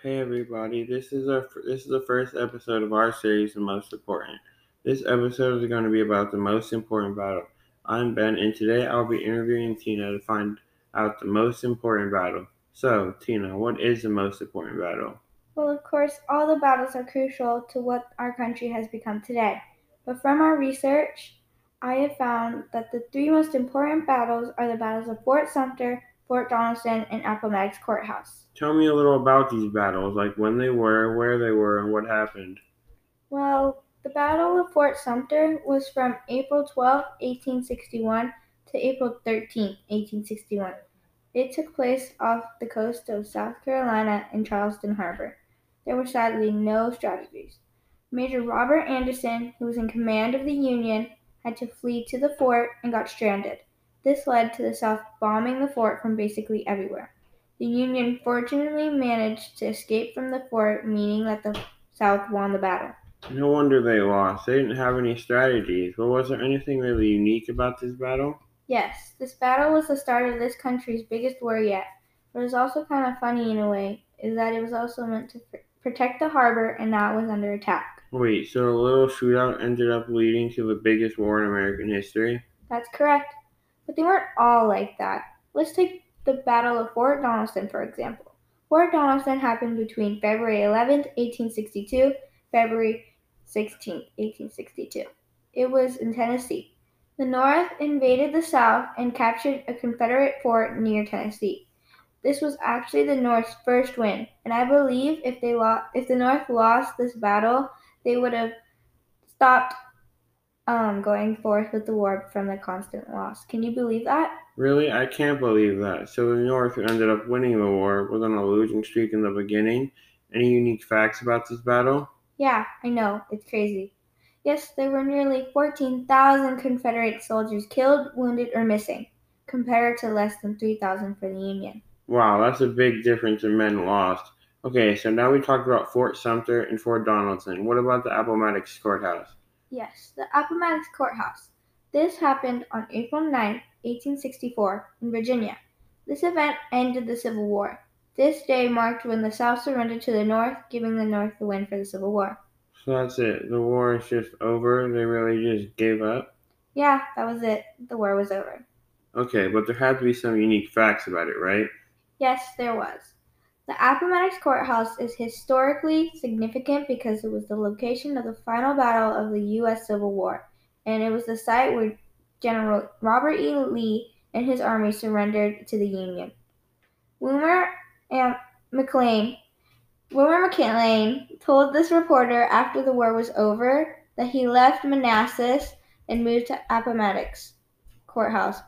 Hey everybody, this is our this is the first episode of our series, The Most Important. This episode is going to be about the most important battle. I'm Ben, and today I'll be interviewing Tina to find out the most important battle. So, Tina, what is the most important battle? Well, of course, all the battles are crucial to what our country has become today. But from our research, I have found that the three most important battles are the battles of Fort Sumter, Fort Donelson, and Appomattox Courthouse. Tell me a little about these battles, like when they were, where they were, and what happened. Well, the Battle of Fort Sumter was from April 12, 1861 to April 13, 1861. It took place off the coast of South Carolina in Charleston Harbor. There were sadly no strategies. Major Robert Anderson, who was in command of the Union, had to flee to the fort and got stranded. This led to the South bombing the fort from basically everywhere. The Union fortunately managed to escape from the fort, meaning that the South won the battle. No wonder they lost. They didn't have any strategies. But was there anything really unique about this battle? Yes, this battle was the start of this country's biggest war yet. But it's also kind of funny in a way, is that it was also meant to protect the harbor and now it was under attack. Wait, so a little shootout ended up leading to the biggest war in American history? That's correct. But they weren't all like that. Let's take the Battle of Fort Donelson, for example. Fort Donelson happened between February 11, 1862, February 16, 1862. It was in Tennessee. The North invaded the South and captured a Confederate fort near Tennessee. This was actually the North's first win, and I believe if they lost, if the North lost this battle, they would have stopped um, going forth with the war from the constant loss. Can you believe that? Really? I can't believe that. So the North, ended up winning the war, with an losing streak in the beginning. Any unique facts about this battle? Yeah, I know. It's crazy. Yes, there were nearly 14,000 Confederate soldiers killed, wounded, or missing, compared to less than 3,000 for the Union. Wow, that's a big difference in men lost. Okay, so now we talked about Fort Sumter and Fort Donelson. What about the Appomattox Courthouse? Yes, the Appomattox Courthouse. This happened on April 9, 1864, in Virginia. This event ended the Civil War. This day marked when the South surrendered to the North, giving the North the win for the Civil War. So that's it. The war is just over. They really just gave up. Yeah, that was it. The war was over. Okay, but there had to be some unique facts about it, right? Yes, there was. The Appomattox Courthouse is historically significant because it was the location of the final battle of the U.S. Civil War, and it was the site where General Robert E. Lee and his army surrendered to the Union. Wilmer and McLean, Wilmer McLean told this reporter after the war was over that he left Manassas and moved to Appomattox Courthouse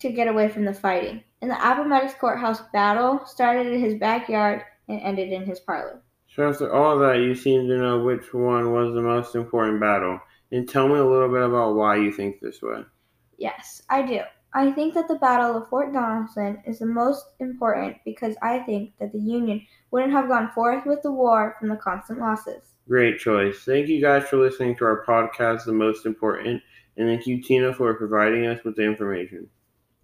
to get away from the fighting. And the Appomattox Courthouse battle started in his backyard and ended in his parlor. So after all that, you seem to know which one was the most important battle. And tell me a little bit about why you think this way. Yes, I do. I think that the Battle of Fort Donelson is the most important because I think that the Union wouldn't have gone forth with the war from the constant losses. Great choice. Thank you guys for listening to our podcast, The Most Important, and thank you, Tina, for providing us with the information.